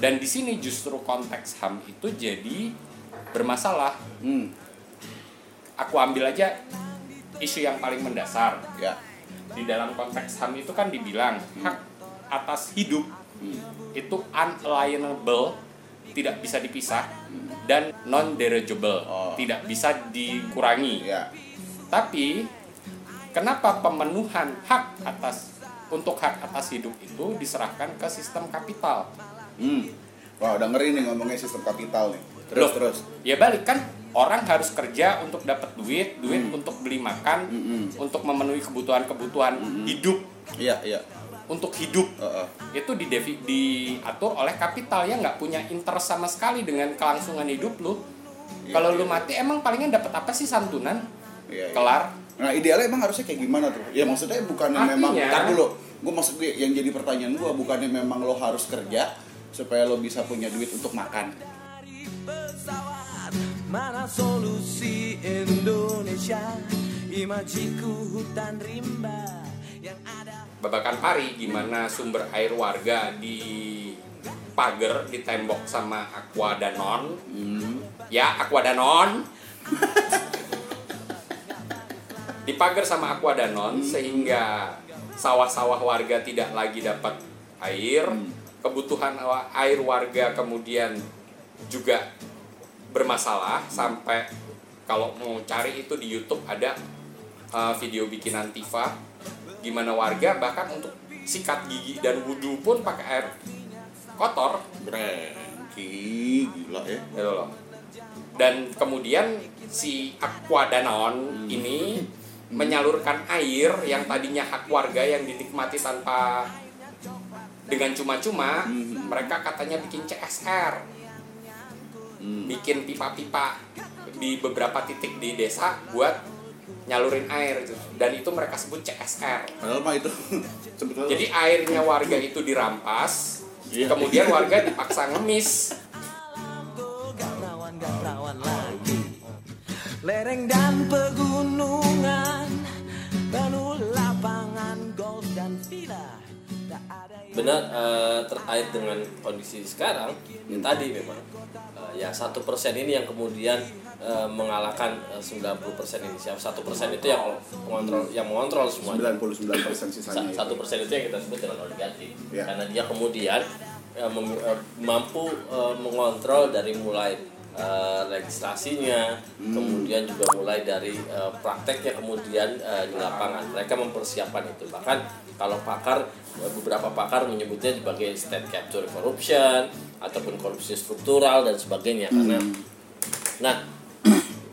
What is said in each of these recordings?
Dan di sini justru konteks HAM itu jadi bermasalah. Hmm, Aku ambil aja isu yang paling mendasar. ya. Di dalam konteks HAM itu kan dibilang hak atas hidup itu unalienable, tidak bisa dipisah dan non derageable, Oh. tidak bisa dikurangi. Ya. Tapi kenapa pemenuhan hak atas untuk hak atas hidup itu diserahkan ke sistem kapital? Hmm. Wah, udah ngeri nih ngomongnya sistem kapital nih. Terus Loh, terus. Ya balik kan orang harus kerja untuk dapat duit, duit Hmm. untuk beli makan, Mm-mm. untuk memenuhi kebutuhan-kebutuhan hidup, Iya, iya. untuk hidup. Heeh. Itu didevi- diatur oleh kapital yang nggak punya interest sama sekali dengan kelangsungan hidup lu. Iya, Kalau lu iya. mati emang palingan dapat apa sih santunan? Iya, iya. Nah idealnya emang harusnya kayak gimana tuh? Ya maksudnya bukannya Artinya- memang Ntar dulu Gue maksud gue yang jadi pertanyaan gue Bukannya memang lo harus kerja Supaya lo bisa punya duit untuk makan? Dari pesawat Mana solusi Indonesia? Imajiku hutan rimba Yang ada. Babakan pari gimana sumber air warga di pagar di tembok sama aqua danon? Ya aqua danon dipagar sama aqua danon sehingga sawah-sawah warga tidak lagi dapat air. Kebutuhan wa- air warga kemudian juga bermasalah sampai kalau mau cari itu di YouTube ada uh, video bikinan Tifa gimana warga bahkan untuk sikat gigi dan wudhu pun pakai air kotor. Brengki Gila ya. Gitu loh. Dan kemudian si Aquadanon ini menyalurkan air yang tadinya hak warga yang dinikmati tanpa dengan cuma-cuma, mereka katanya bikin CSR. Bikin pipa-pipa di beberapa titik di desa buat nyalurin air gitu. Dan itu mereka sebut CSR. Padahal mah itu sebetulnya Jadi airnya warga itu dirampas, Iya. kemudian warga dipaksa ngemis. Lereng dan benar eh, terkait dengan kondisi sekarang ya tadi memang eh, ya satu persen ini yang kemudian eh, mengalahkan sembilan puluh persen ini siapa satu persen itu yang mengontrol yang mengontrol semuanya 99% sisanya itu. satu persen itu yang kita sebut dengan oligarki Ya. karena dia kemudian eh, mem- eh, mampu eh, mengontrol dari mulai eh, legislasinya kemudian juga mulai dari eh, prakteknya kemudian eh, di lapangan. Mereka mempersiapkan itu. Bahkan kalau pakar beberapa pakar menyebutnya sebagai state capture corruption ataupun korupsi struktural dan sebagainya. Karena nah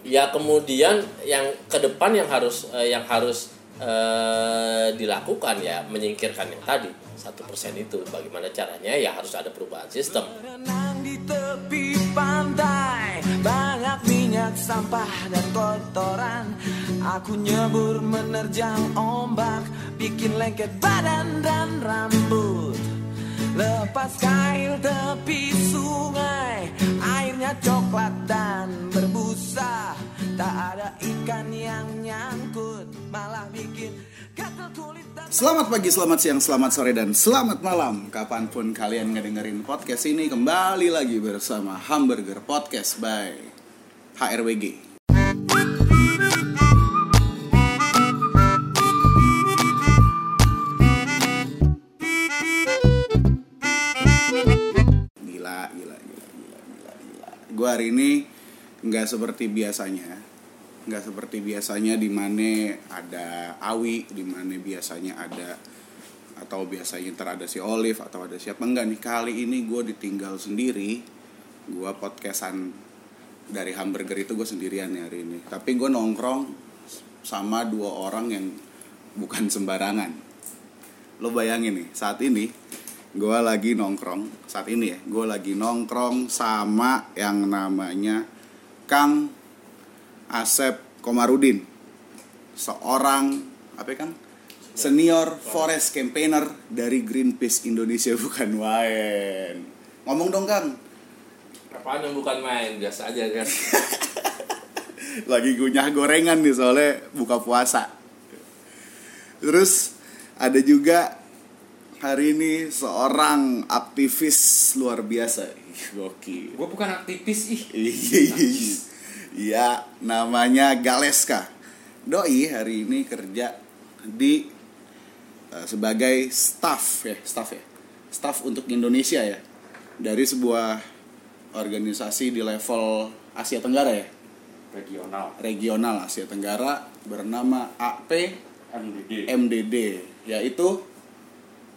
ya kemudian yang ke depan yang harus eh, yang harus eh, dilakukan ya menyingkirkan yang tadi satu persen itu. Bagaimana caranya? Ya harus ada perubahan sistem. Renang di tepi pantai Banyak minyak sampah dan kotoran. Aku nyebur menerjang ombak Bikin lengket badan dan rambut. Lepas kail tepi sungai Airnya coklat dan berbusa. Tak ada ikan yang nyangkut Selamat pagi, selamat siang, selamat sore, dan selamat malam. Kapan pun kalian ngedengerin podcast ini Kembali lagi bersama Hamburger Podcast by HRWG Gila, gila, gila, gila, gila, hari ini nggak seperti biasanya nggak seperti biasanya di mana ada Awi di mana biasanya ada atau biasanya ntar ada si Olive atau ada siapa. Enggak nih kali ini gue ditinggal sendiri gue podcastan dari hamburger itu gue sendirian nih hari ini. Tapi gue nongkrong sama dua orang yang bukan sembarangan. Lo bayangin nih saat ini gue lagi nongkrong saat ini ya gue lagi nongkrong sama yang namanya Kang Asep Komarudin. Seorang apa ya, Kang senior forest campaigner dari Greenpeace Indonesia bukan main. Ngomong dong Kang. Apaan yang bukan main? Biasa aja kan? Lagi gunyah gorengan nih soalnya buka puasa. Terus ada juga hari ini seorang aktivis luar biasa. Gokil. Gue bukan aktivis ih. Iya, namanya Galeska. Doi hari ini kerja di eh, sebagai staff ya, staff ya. Staff untuk Indonesia ya. Dari sebuah organisasi di level Asia Tenggara ya. Regional. Regional Asia Tenggara bernama AP MDD. MDD yaitu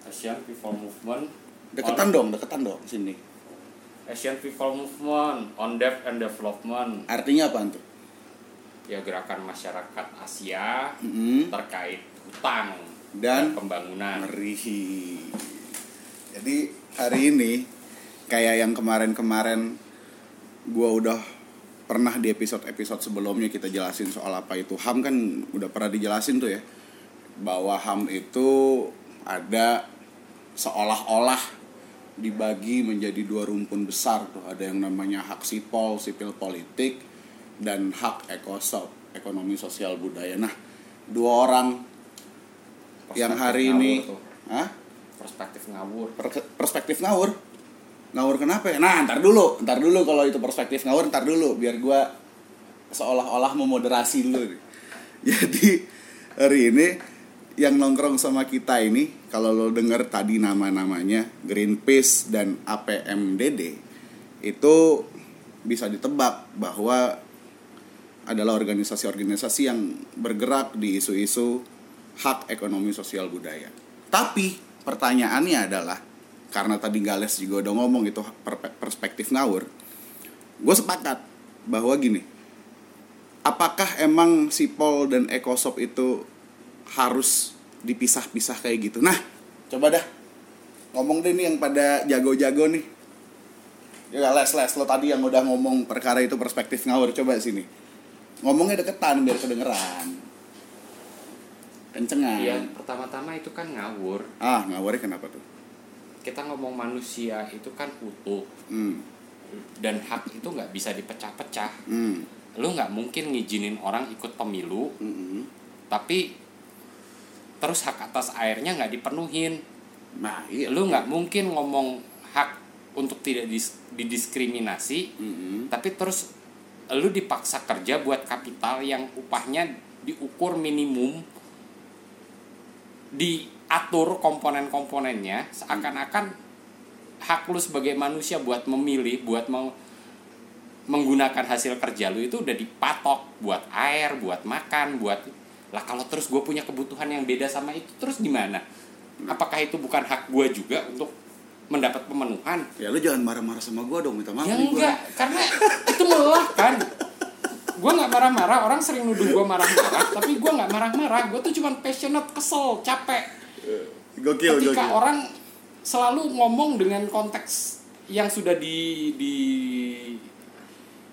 Asian People Movement. deketan on, dong, deketan dong sini. Asian People Movement on Dev and Development. Artinya apa tuh? Ya gerakan masyarakat Asia Mm-mm. terkait hutang Dan pembangunan. Ngeri. Jadi hari ini kayak yang kemarin-kemarin gua udah pernah di episode-episode sebelumnya kita jelasin soal apa itu HAM kan udah pernah dijelasin tuh ya bahwa HAM itu ada seolah-olah dibagi menjadi dua rumpun besar tuh ada yang namanya hak sipol sipil politik dan hak ekosop ekonomi sosial budaya nah dua orang yang Perspektif hari ngawur ini. Hah? Perspektif ngawur. Per- perspektif ngawur ngawur kenapa ya nah ntar dulu ntar dulu kalau itu perspektif ngawur ntar dulu biar gua seolah-olah memoderasi dulu jadi hari ini yang nongkrong sama kita ini kalau lo denger tadi nama-namanya Greenpeace dan APMDD itu bisa ditebak bahwa adalah organisasi-organisasi yang bergerak di isu-isu hak ekonomi sosial budaya. Tapi pertanyaannya adalah karena tadi Gales juga udah ngomong itu per- perspektif ngawur, gue sepakat bahwa gini, apakah emang Sipol dan Ekosop itu harus dipisah-pisah kayak gitu? Nah, coba dah ngomong deh nih yang pada jago-jago nih. Ya les les lo tadi yang udah ngomong perkara itu perspektif ngawur coba sini. Ngomongnya deketan biar kedengeran. Kencengan. Iya, pertama-tama itu kan ngawur. Ah, ngawurnya kenapa tuh? Kita ngomong manusia itu kan utuh Hmm. dan hak itu nggak bisa dipecah-pecah. Hmm. Lu nggak mungkin ngizinin orang ikut pemilu, Hmm. tapi terus hak atas airnya nggak dipenuhin. Nah, iya. Lu nggak mungkin ngomong hak untuk tidak dis- didiskriminasi, Hmm. tapi terus lu dipaksa kerja buat kapital yang upahnya diukur minimum diatur komponen-komponennya seakan-akan hak lu sebagai manusia buat memilih buat mau menggunakan hasil kerja lu itu udah dipatok buat air buat makan buat lah kalau terus gue punya kebutuhan yang beda sama itu terus gimana? Apakah itu bukan hak gue juga untuk mendapat pemenuhan? Ya lu jangan marah-marah sama gua dong, minta maaf ya nih gua. enggak karena itu melelahkan gue nggak marah-marah orang sering nuduh gue marah-marah tapi gue nggak marah-marah. Gue tuh cuman passionate kesel capek. Gokil, ketika gokil. orang selalu ngomong dengan konteks yang sudah di di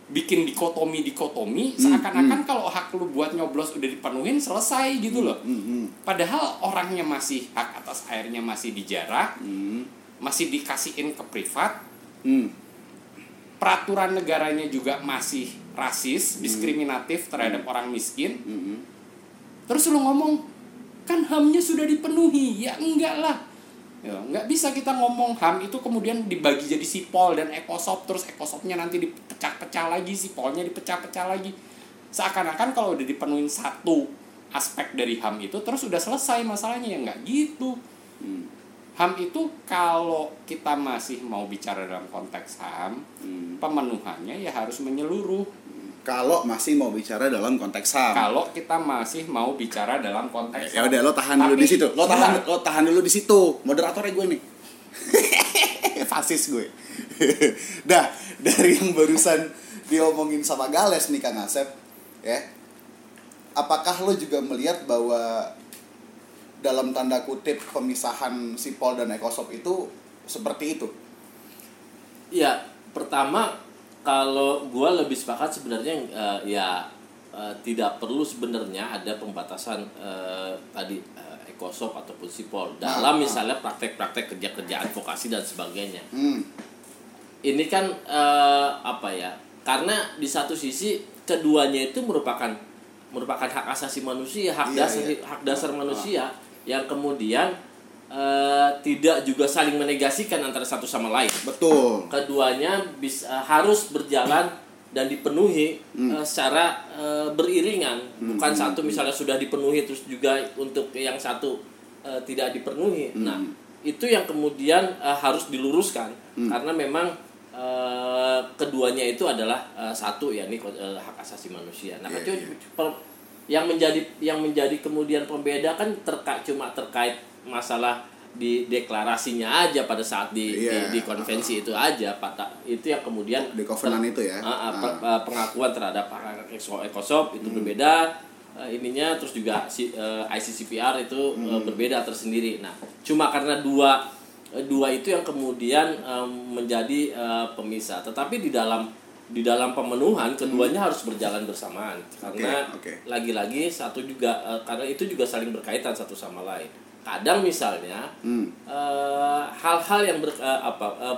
bikin dikotomi dikotomi seakan-akan kalau hak lu buat nyoblos udah dipenuhin selesai gitu loh. Hmm, hmm, padahal orangnya masih hak atas airnya masih dijarah hmm, masih dikasihin ke privat hmm. peraturan negaranya juga masih rasis diskriminatif terhadap orang miskin. Hmm. terus lu ngomong kan hamnya sudah dipenuhi. Ya enggak lah ya, nggak bisa kita ngomong ham itu kemudian dibagi jadi sipol dan ekosop terus ekosopnya nanti dipecah-pecah lagi sipolnya dipecah-pecah lagi. Seakan-akan kalau udah dipenuhin satu aspek dari ham itu terus udah selesai masalahnya ya nggak gitu. Ham itu kalau kita masih mau bicara dalam konteks ham Hmm. pemenuhannya ya harus menyeluruh Kalau masih mau bicara dalam konteks HAM. kalau kita masih mau bicara dalam konteks Ya udah lo tahan dulu di situ. Lo tahan lo tahan dulu di situ. Moderatornya gue nih. Fasis gue. Dah, dari yang barusan diomongin sama Gales nih Kang Asep, ya. Apakah lo juga melihat bahwa dalam tanda kutip pemisahan Sipol dan Ekosop itu seperti itu? Ya, pertama kalau gua lebih sepakat sebenarnya eh, ya eh, tidak perlu sebenarnya ada pembatasan eh, tadi eh, ekosop ataupun sipol dalam Nah, misalnya praktek-praktek kerja-kerja advokasi dan sebagainya. Hmm. Ini kan eh, apa ya? Karena di satu sisi keduanya itu merupakan merupakan hak asasi manusia, hak Iya, dasar iya. hak dasar manusia yang kemudian eh, tidak juga saling menegasikan antara satu sama lain. Betul. Keduanya bisa harus berjalan dan dipenuhi Hmm. eh, secara eh, beriringan, bukan satu misalnya sudah dipenuhi terus juga untuk yang satu eh, tidak dipenuhi. Hmm. Nah, itu yang kemudian eh, harus diluruskan Hmm. karena memang eh, keduanya itu adalah eh, satu ya ini eh, hak asasi manusia. Nah, Iya, kecuali iya. per- yang menjadi yang menjadi kemudian pembeda kan terkait cuma terkait masalah di deklarasinya aja pada saat di Iya. di, di konvensi itu aja Pak itu yang kemudian Di covenant itu ya. Pe- Ah. eh, pengakuan terhadap ekosop itu berbeda eh, ininya terus juga si eh, ICCPR itu eh, berbeda tersendiri. Nah, cuma karena dua dua itu yang kemudian eh, menjadi eh, pemisah. Tetapi di dalam di dalam pemenuhan keduanya harus berjalan bersamaan karena lagi-lagi satu juga karena itu juga saling berkaitan satu sama lain. Kadang misalnya Hmm. eh, hal-hal yang ber, eh, apa eh,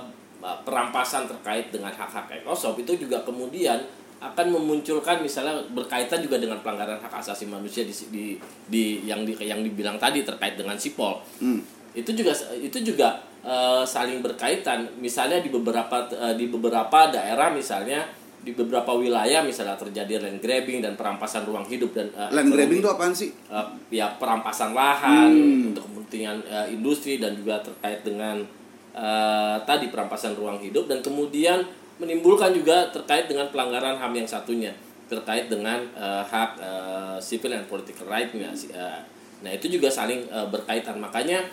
perampasan terkait dengan hak-hak ekosop itu juga kemudian akan memunculkan misalnya berkaitan juga dengan pelanggaran hak asasi manusia di di, di yang di yang dibilang tadi terkait dengan sipol Hmm. itu juga itu juga eh, saling berkaitan misalnya di beberapa eh, di beberapa daerah misalnya di beberapa wilayah misalnya terjadi land grabbing dan perampasan ruang hidup dan eh, Land grabbing itu apaan sih? uh, ya perampasan lahan Hmm. untuk kepentingan uh, industri dan juga terkait dengan uh, tadi perampasan ruang hidup dan kemudian menimbulkan juga terkait dengan pelanggaran HAM yang satunya terkait dengan uh, hak uh, civil and political right-nya. Uh, nah, itu juga saling uh, berkaitan. Makanya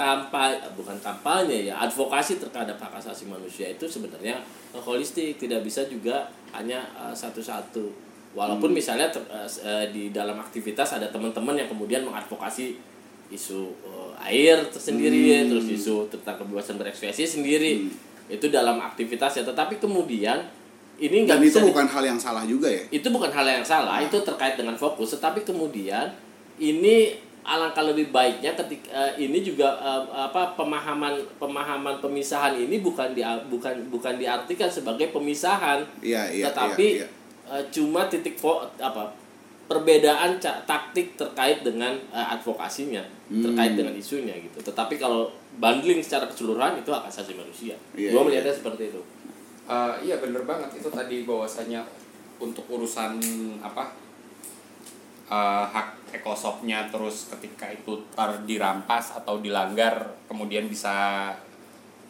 tanpa bukan kampanye ya advokasi terhadap hak asasi manusia itu sebenarnya uh, holistik tidak bisa juga hanya uh, satu-satu. Walaupun misalnya ter- uh, uh, di dalam aktivitas ada teman-teman yang kemudian mengadvokasi isu uh, air tersendiri terus isu tentang kebebasan berekspresi sendiri. Itu dalam aktivitasnya tetapi kemudian ini nggak Dan itu bisa di- bukan hal yang salah juga ya. itu bukan hal yang salah itu terkait dengan fokus tetapi kemudian ini alangkah lebih baiknya ketika eh, ini juga eh, apa pemahaman pemahaman pemisahan ini bukan di bukan bukan diartikan sebagai pemisahan. Iya, iya, tetapi iya, iya. eh, cuma titik fo apa perbedaan ca- taktik terkait dengan eh, advokasinya terkait dengan isunya gitu. Tetapi kalau bundling secara keseluruhan itu hak asasi manusia. Iya, gua iya. melihatnya seperti itu. Eh, iya bener banget. Itu tadi bahwasanya untuk urusan apa eh, hak ekosopnya terus ketika itu tar dirampas atau dilanggar kemudian bisa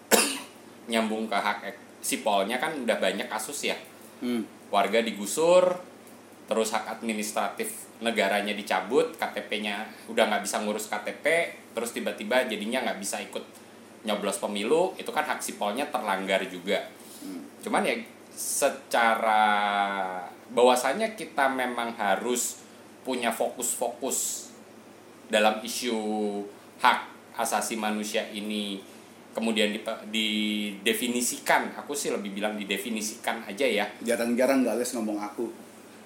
nyambung ke hak ek- sipolnya kan udah banyak kasus ya. Hmm. warga digusur terus hak administratif negaranya dicabut KTP-nya udah nggak bisa ngurus KTP terus tiba-tiba jadinya nggak bisa ikut nyoblos pemilu itu kan hak sipolnya terlanggar juga. Cuman ya secara bahwasanya kita memang harus punya fokus-fokus dalam isu hak asasi manusia ini kemudian didefinisikan. Aku sih lebih bilang didefinisikan aja ya. Jarang-jarang Gales ngomong aku.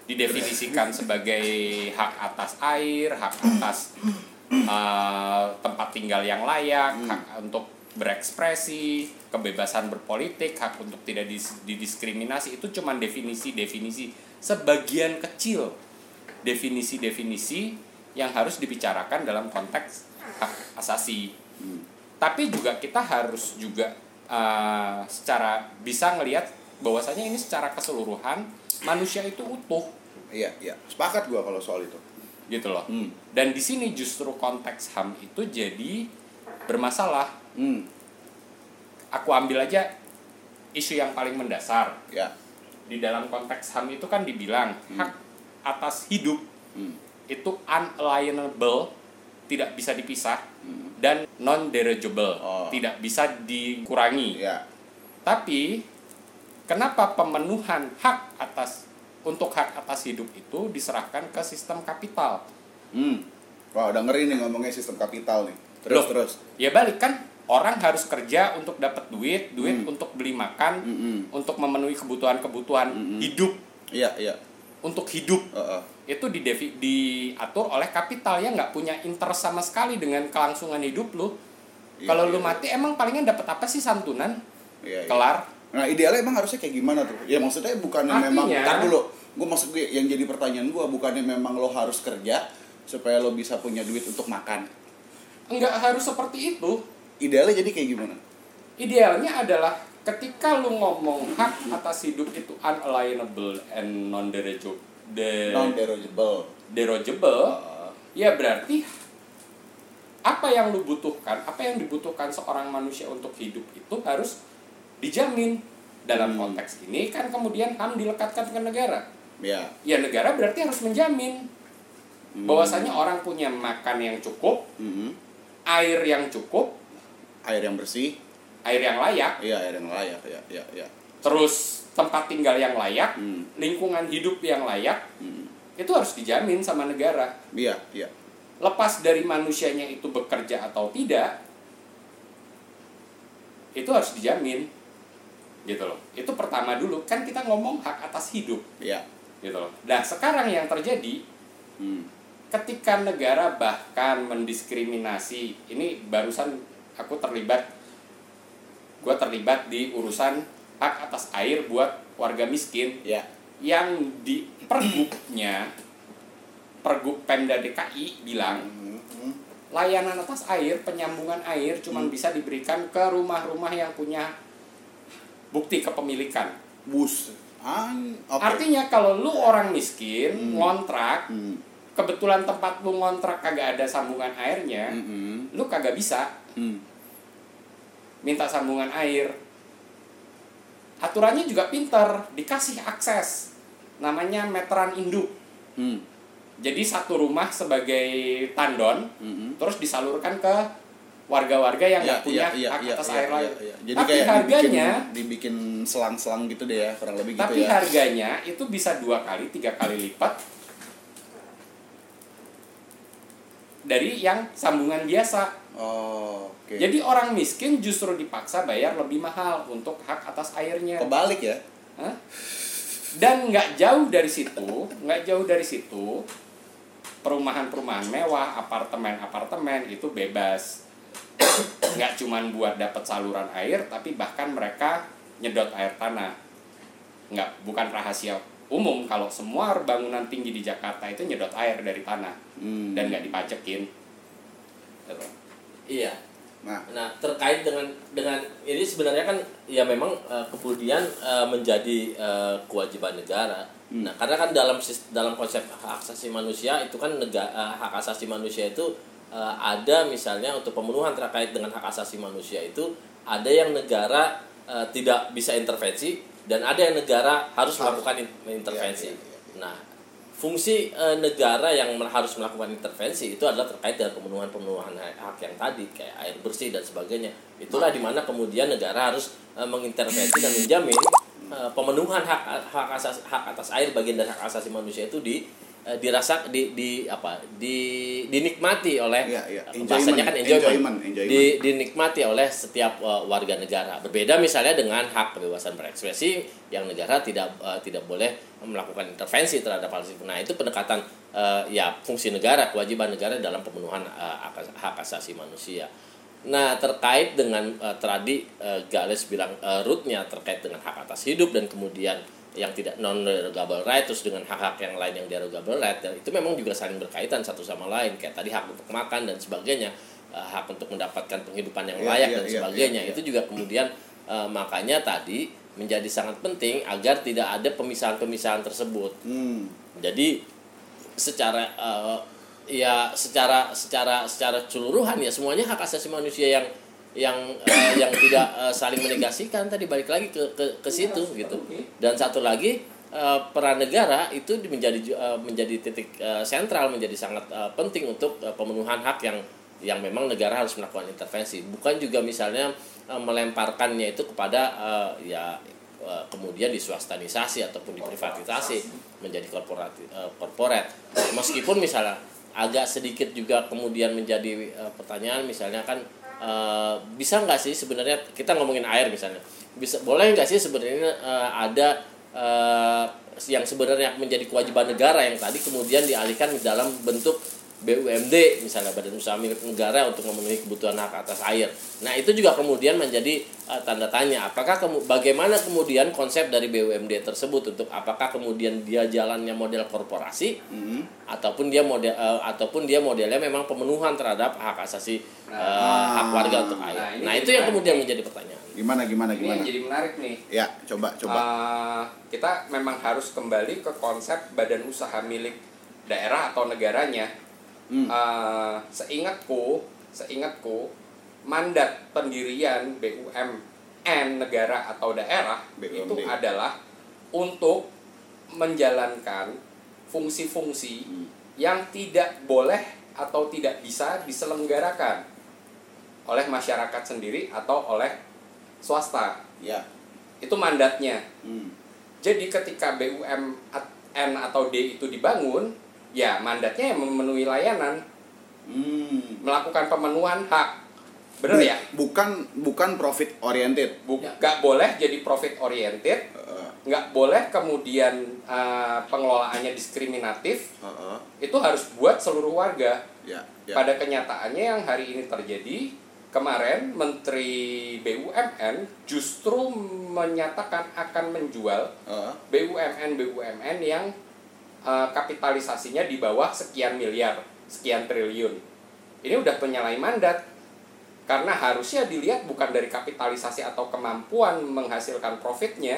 didefinisikan sebagai hak atas air, hak atas uh, tempat tinggal yang layak, hak untuk berekspresi, kebebasan berpolitik, hak untuk tidak dis- didiskriminasi itu cuma definisi-definisi sebagian kecil definisi-definisi yang harus dibicarakan dalam konteks hak asasi. Tapi juga kita harus juga uh, secara bisa ngelihat bahwasanya ini secara keseluruhan manusia itu utuh Iya, iya. Sepakat gua kalau soal itu. gitu loh. Hmm. Dan di sini justru konteks HAM itu jadi bermasalah. Hmm. Aku ambil aja isu yang paling mendasar. Ya. Di dalam konteks HAM itu kan dibilang hak atas hidup Hmm. itu unalienable, tidak bisa dipisah dan non derageable, Oh. tidak bisa dikurangi. Ya. Tapi kenapa pemenuhan hak atas untuk hak atas hidup itu diserahkan ke sistem kapital? Hmm. Wah, udah ngeri nih ngomongnya sistem kapital nih. Terus Loh, terus. Ya balik kan orang harus kerja untuk dapat duit, duit Hmm. untuk beli makan, Mm-mm. untuk memenuhi kebutuhan-kebutuhan Mm-mm. hidup, Iya, iya. Untuk hidup. Heeh. Itu didevi- diatur oleh kapital yang nggak punya interest sama sekali dengan kelangsungan hidup lu. Iya, Kalau lu iya. mati emang palingan dapat apa sih santunan? Iya, iya. Kelar. Nah, idealnya emang harusnya kayak gimana tuh? Ya maksudnya bukan memang Ntar dulu. gue maksud gue yang jadi pertanyaan gue bukannya memang lo harus kerja supaya lo bisa punya duit untuk makan Enggak harus seperti itu. idealnya jadi kayak gimana Idealnya adalah ketika lu ngomong hak atas hidup itu unalienable and non-derogable, non derogable derogable, ya berarti apa yang lu butuhkan, apa yang dibutuhkan seorang manusia untuk hidup itu harus dijamin. Dalam Hmm. konteks ini kan kemudian HAM dilekatkan ke negara. ya Ya negara berarti harus menjamin bahwasanya orang punya makan yang cukup, Mhm. air yang cukup, air yang bersih air yang layak, iya air yang layak ya ya ya terus tempat tinggal yang layak, Hmm. lingkungan hidup yang layak, Hmm. itu harus dijamin sama negara. iya iya Lepas dari manusianya itu bekerja atau tidak, itu harus dijamin. Gitu loh. Itu pertama dulu, kan kita ngomong hak atas hidup, iya gitu loh. Nah, sekarang yang terjadi Hmm. ketika negara bahkan mendiskriminasi, ini barusan aku terlibat gue terlibat di urusan hak atas air buat warga miskin. Ya. Yang di pergubnya pergub Pemda DKI bilang Mhm. layanan atas air penyambungan air cuma bisa diberikan ke rumah-rumah yang punya bukti kepemilikan. Bus. An oke. Artinya kalau lu orang miskin ngontrak Hmm. kebetulan tempat lu ngontrak kagak ada sambungan airnya Mhm. lu kagak bisa. Hmm. Minta sambungan air aturannya juga pinter dikasih akses namanya meteran induk Hmm. jadi satu rumah sebagai tandon Mhm. terus disalurkan ke warga-warga yang nggak punya iya, hak iya, atas iya, air iya, lain iya. Jadi tapi kayak harganya dibikin, dibikin selang-selang gitu deh ya, kurang lebih tapi gitu ya. harganya itu bisa dua kali tiga kali lipat dari yang sambungan biasa Oh, oke. jadi orang miskin justru dipaksa bayar lebih mahal untuk hak atas airnya kebalik ya. Hah? Dan nggak jauh dari situ, nggak jauh dari situ, perumahan-perumahan mewah, apartemen-apartemen itu bebas. Nggak cuman buat dapat saluran air, tapi bahkan mereka nyedot air tanah. Nggak, bukan rahasia umum kalau semua bangunan tinggi di Jakarta itu nyedot air dari tanah Hmm. dan nggak dipajekin. Gitu. Iya. Nah, Nah terkait dengan dengan ini sebenarnya kan ya memang eh, kemudian eh, menjadi eh, kewajiban negara. Nah karena kan dalam dalam konsep hak asasi manusia itu kan negara hak asasi manusia itu eh, ada misalnya untuk pemenuhan terkait dengan hak asasi manusia itu ada yang negara eh, tidak bisa intervensi dan ada yang negara harus melakukan in- intervensi. Iya, iya, iya. Nah fungsi eh, negara yang harus melakukan intervensi itu adalah terkait dengan pemenuhan-pemenuhan hak yang tadi kayak air bersih dan sebagainya. Itulah di mana kemudian negara harus eh, mengintervensi dan menjamin eh, pemenuhan hak hak asas hak atas air bagian dari hak asasi manusia itu di dirasa di di apa di dinikmati oleh iya. eh, bahasanya kan Enjoyment, enjoyment, enjoyment. Di, dinikmati oleh setiap eh, warga negara. Berbeda misalnya dengan hak kebebasan berekspresi yang negara tidak eh, tidak boleh melakukan intervensi terhadap hal tersebut. Nah, itu pendekatan eh, ya fungsi negara, kewajiban negara dalam pemenuhan eh, hak, asasi manusia. Nah, terkait dengan eh, tadi eh, Gales bilang eh, rootnya terkait dengan hak atas hidup dan kemudian yang tidak non derogable right terus dengan hak-hak yang lain yang derogable right dan itu memang juga saling berkaitan satu sama lain kayak tadi hak untuk makan dan sebagainya eh, hak untuk mendapatkan penghidupan yang Iya, layak iya, dan iya, sebagainya iya, iya. itu juga kemudian eh, makanya tadi menjadi sangat penting agar tidak ada pemisahan-pemisahan tersebut hmm. jadi secara eh, ya secara secara secara keseluruhan ya semuanya hak asasi manusia yang yang eh, yang tidak eh, saling menegasikan tadi balik lagi ke ke, ke situ gitu. Dan satu lagi eh, peran negara itu di- menjadi eh, menjadi titik eh, sentral menjadi sangat eh, penting untuk eh, pemenuhan hak yang yang memang negara harus melakukan intervensi. Bukan juga misalnya eh, melemparkannya itu kepada eh, ya eh, kemudian diswastanisasi ataupun diprivatisasi menjadi korporat eh, korporat. Meskipun misalnya agak sedikit juga kemudian menjadi eh, pertanyaan misalnya kan eh, bisa nggak sih sebenarnya kita ngomongin air misalnya. Bisa boleh nggak sih sebenarnya eh, ada eh, yang sebenarnya menjadi kewajiban negara yang tadi kemudian dialihkan dalam bentuk BUMD misalnya badan usaha milik negara untuk memenuhi kebutuhan hak atas air. Nah itu juga kemudian menjadi uh, tanda tanya apakah kemu bagaimana kemudian konsep dari BUMD tersebut untuk apakah kemudian dia jalannya model korporasi Hmm. ataupun dia model uh, ataupun dia modelnya memang pemenuhan terhadap hak asasi uh, hak warga untuk air. Nah, ini Nah, itu yang kemudian menarik. menjadi pertanyaan. Gimana gimana Ini gimana? yang jadi menarik nih. Ya, coba coba. Eh, kita memang harus kembali ke konsep badan usaha milik daerah atau negaranya. Hmm. Eh, seingatku, seingatku mandat pendirian BUMN negara atau daerah BUMD. itu adalah untuk menjalankan fungsi-fungsi Hmm. yang tidak boleh atau tidak bisa diselenggarakan oleh masyarakat sendiri atau oleh swasta. Ya. Itu mandatnya. Hmm. Jadi ketika BUMN atau D itu dibangun, ya mandatnya yang memenuhi layanan, Hmm. melakukan pemenuhan hak. Bener ya? Bukan bukan profit oriented. Bu- Nggak boleh jadi profit oriented, nggak boleh kemudian eh, pengelolaannya diskriminatif. heeh. Itu harus buat seluruh warga. Ya, ya. Pada kenyataannya yang hari ini terjadi, kemarin Menteri BUMN justru menyatakan akan menjual Heeh. BUMN BUMN yang eh, kapitalisasinya di bawah sekian miliar, sekian triliun. Ini udah penyalahi mandat. Karena harusnya dilihat bukan dari kapitalisasi atau kemampuan menghasilkan profitnya.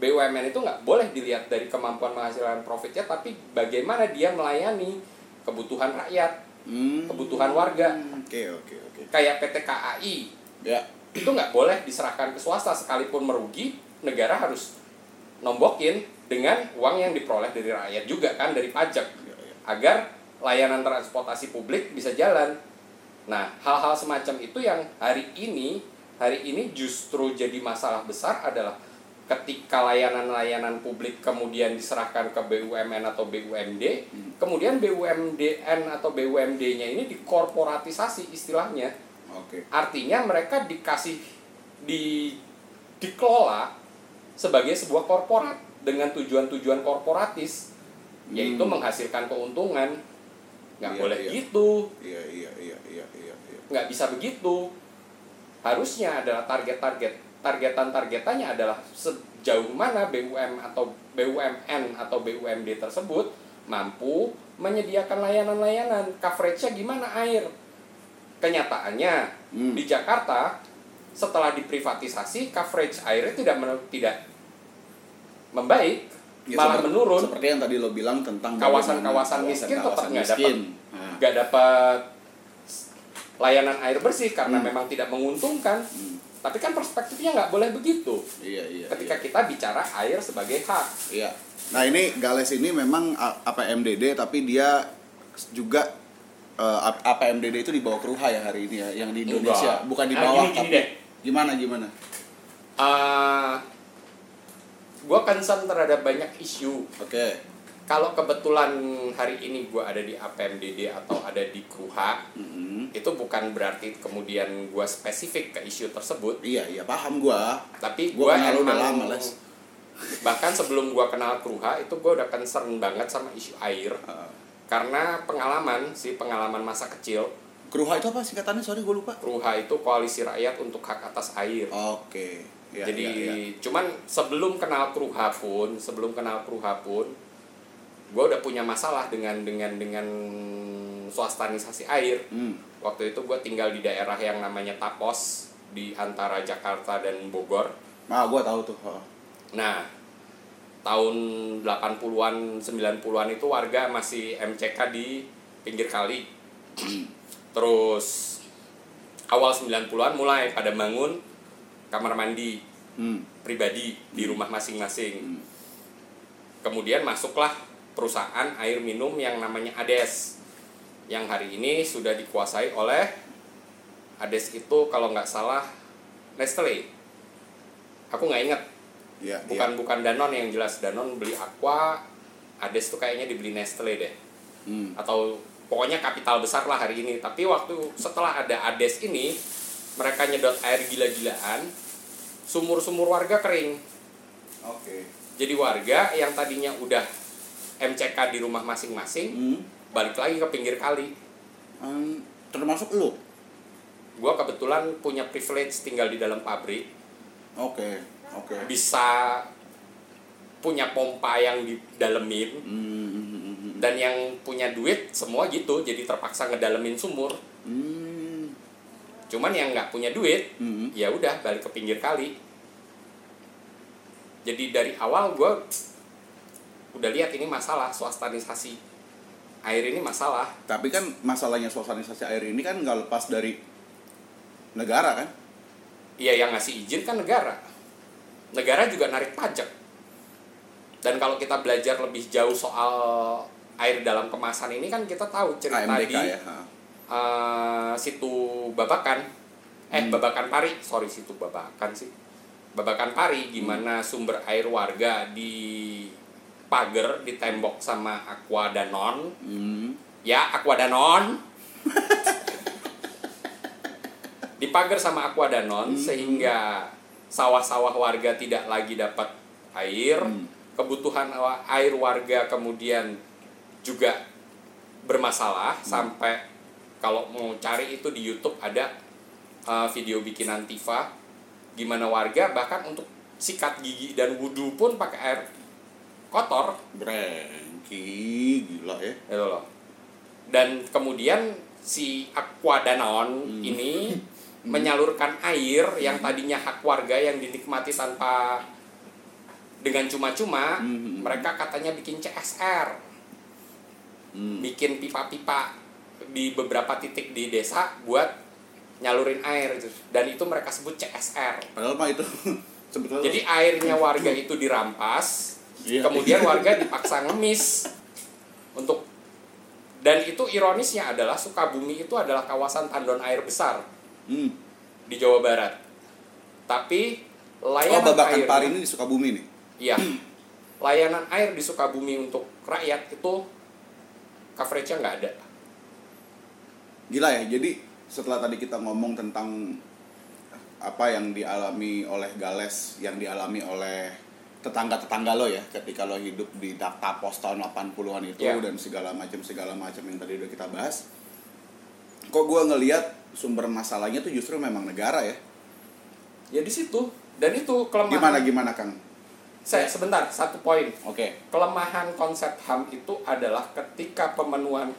BUMN itu nggak boleh dilihat dari kemampuan menghasilkan profitnya, tapi bagaimana dia melayani kebutuhan rakyat, Hmm. kebutuhan warga. Oke, oke, oke. Kayak PT KAI, Ya. itu nggak boleh diserahkan ke swasta sekalipun merugi negara harus nombokin dengan uang yang diperoleh dari rakyat juga kan dari pajak. Agar layanan transportasi publik bisa jalan. Nah hal-hal semacam itu yang hari ini hari ini justru jadi masalah besar adalah ketika layanan-layanan publik kemudian diserahkan ke BUMN atau BUMD kemudian BUMDN atau BUMD-nya ini dikorporatisasi istilahnya. Oke. Artinya mereka dikasih di dikelola sebagai sebuah korporat dengan tujuan-tujuan korporatis yaitu Hmm. menghasilkan keuntungan. Nggak Iya, boleh iya. gitu, Iya, iya, iya, iya, iya, iya. nggak bisa begitu. Harusnya adalah target-target targetan-targetannya adalah sejauh mana BUM atau BUMN atau BUMD tersebut mampu menyediakan layanan-layanan. Coverage-nya gimana air? Kenyataannya Hmm. di Jakarta setelah diprivatisasi coverage airnya tidak tidak membaik Ya, malah seperti- menurun Seperti yang tadi lo bilang tentang Kawasan-kawasan miskin tetap nggak dapat. Nah, nggak dapat layanan air bersih karena Hmm. memang tidak menguntungkan hmm, tapi kan perspektifnya nggak boleh begitu iya, iya. ketika iya. kita bicara air sebagai hak Iya. Nah ini Gales ini memang A- APMDD tapi dia juga eh, A- APMDD itu di bawah Kruha ya hari ini ya, yang di Indonesia Enggak. bukan di Nah, bawah gini- gini tapi deh. gimana gimana? uh, gue concern terhadap banyak isu Oke. kalau kebetulan hari ini gue ada di APMDD atau ada di Kruha Mm-mm. itu bukan berarti kemudian gue spesifik ke isu tersebut Iya iya paham gua. tapi Gua gue emang lama, Les. bahkan sebelum gue kenal Kruha itu gue udah concern banget sama isu air Uh, karena pengalaman sih pengalaman masa kecil Kruha itu apa singkatannya? Sorry gue lupa. Kruha itu koalisi rakyat untuk hak atas air Oke. Iya, jadi iya, iya. cuman sebelum kenal Kruha pun sebelum kenal Kruha pun gue udah punya masalah dengan dengan dengan swastanisasi air Hmm. waktu itu gue tinggal di daerah yang namanya Tapos di antara Jakarta dan Bogor Ah, gua tahu tuh. Nah, tahun 80-an, 90-an itu warga masih MCK di pinggir kali. Terus awal 90-an mulai pada bangun kamar mandi Hmm. pribadi di rumah masing-masing. Hmm. Kemudian masuklah perusahaan air minum yang namanya Ades. Yang hari ini sudah dikuasai oleh Ades itu kalau nggak salah Nestle. Aku nggak inget Iya, bukan bukan Danone yang jelas Danone beli Aqua Ades tuh kayaknya dibeli Nestle deh. Hmm. atau pokoknya kapital besar lah hari ini tapi waktu setelah ada Ades ini mereka nyedot air gila-gilaan sumur-sumur warga kering Oke. jadi warga yang tadinya udah MCK di rumah masing-masing Hmm. balik lagi ke pinggir kali Hmm, termasuk lu. Gue kebetulan punya privilege tinggal di dalam pabrik, Oke, oke. bisa punya pompa yang didalemin, Hmm, hmm, hmm, hmm. dan yang punya duit semua gitu, jadi terpaksa ngedalemin sumur. Hmm, Cuman yang nggak punya duit, hmm. ya udah balik ke pinggir kali. Jadi dari awal gue udah lihat ini masalah swastanisasi air ini masalah. Tapi kan masalahnya sosialisasi air ini kan nggak lepas dari negara kan? Iya yang ngasih izin kan negara. Negara juga narik pajak. Dan kalau kita belajar lebih jauh soal air dalam kemasan ini kan kita tahu cerita AMDK di ya. ha. Eh, situ Babakan. Eh Hmm. Babakan Pari, sorry situ Babakan sih. Babakan Pari gimana sumber air warga di pagar ditembok sama Aqua Danon. Hmm. Ya, Aqua Danon. Dipagar sama Aqua Danon sehingga sawah-sawah warga tidak lagi dapat air. Hmm. Kebutuhan air warga kemudian juga bermasalah sampai kalau mau cari itu di YouTube ada uh, video bikinan Tifa gimana warga bahkan untuk sikat gigi dan wudhu pun pakai air kotor Brengki, gila ya. gitu loh. Dan kemudian si Aquadanon Hmm. ini menyalurkan air yang tadinya hak warga yang dinikmati tanpa dengan cuma-cuma, Hmm. mereka katanya bikin CSR, Hmm. bikin pipa-pipa di beberapa titik di desa buat nyalurin air gitu. dan itu mereka sebut CSR. Padahal itu sebetulnya Jadi airnya warga itu dirampas, Iya. kemudian warga dipaksa ngemis untuk dan itu ironisnya adalah Sukabumi itu adalah kawasan tandon air besar hmm. di Jawa Barat. Tapi Oh, layanan babakan airnya- pari ini di Sukabumi nih. Iya. Layanan air di Sukabumi untuk rakyat itu coverage-nya nggak ada. Gila ya. Jadi setelah tadi kita ngomong tentang apa yang dialami oleh Gales, yang dialami oleh tetangga-tetangga lo ya ketika lo hidup di data pos tahun 80-an itu Iya. dan segala macam segala macam yang tadi udah kita bahas. Kok gua ngelihat sumber masalahnya tuh justru memang negara ya. Ya di situ. Dan itu kelemahan. Gimana gimana Kang? Saya sebentar satu poin. Oke. kelemahan konsep HAM itu adalah ketika pemenuhan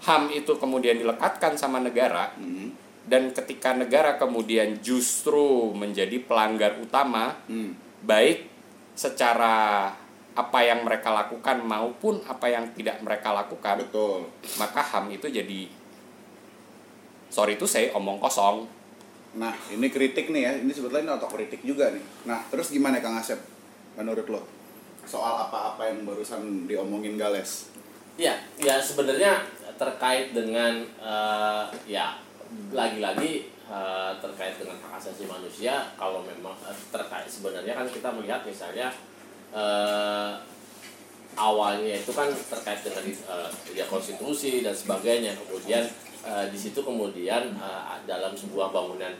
HAM itu kemudian dilekatkan sama negara Hmm. dan ketika negara kemudian justru menjadi pelanggar utama Hmm. baik secara apa yang mereka lakukan maupun apa yang tidak mereka lakukan Betul. maka HAM itu jadi sorry itu saya omong kosong Nah, ini kritik nih ya. Ini sebetulnya ini otokritik juga nih. Nah, terus gimana Kang Asep? Menurut lo? Soal apa-apa yang barusan diomongin Gales. Ya, ya sebenarnya terkait dengan eh, ya lagi-lagi eh, terkait dengan hak asasi manusia kalau memang eh, terkait sebenarnya kan kita melihat misalnya eh, awalnya itu kan terkait dengan eh, ya konstitusi dan sebagainya. Kemudian eh, di situ kemudian eh, dalam sebuah bangunan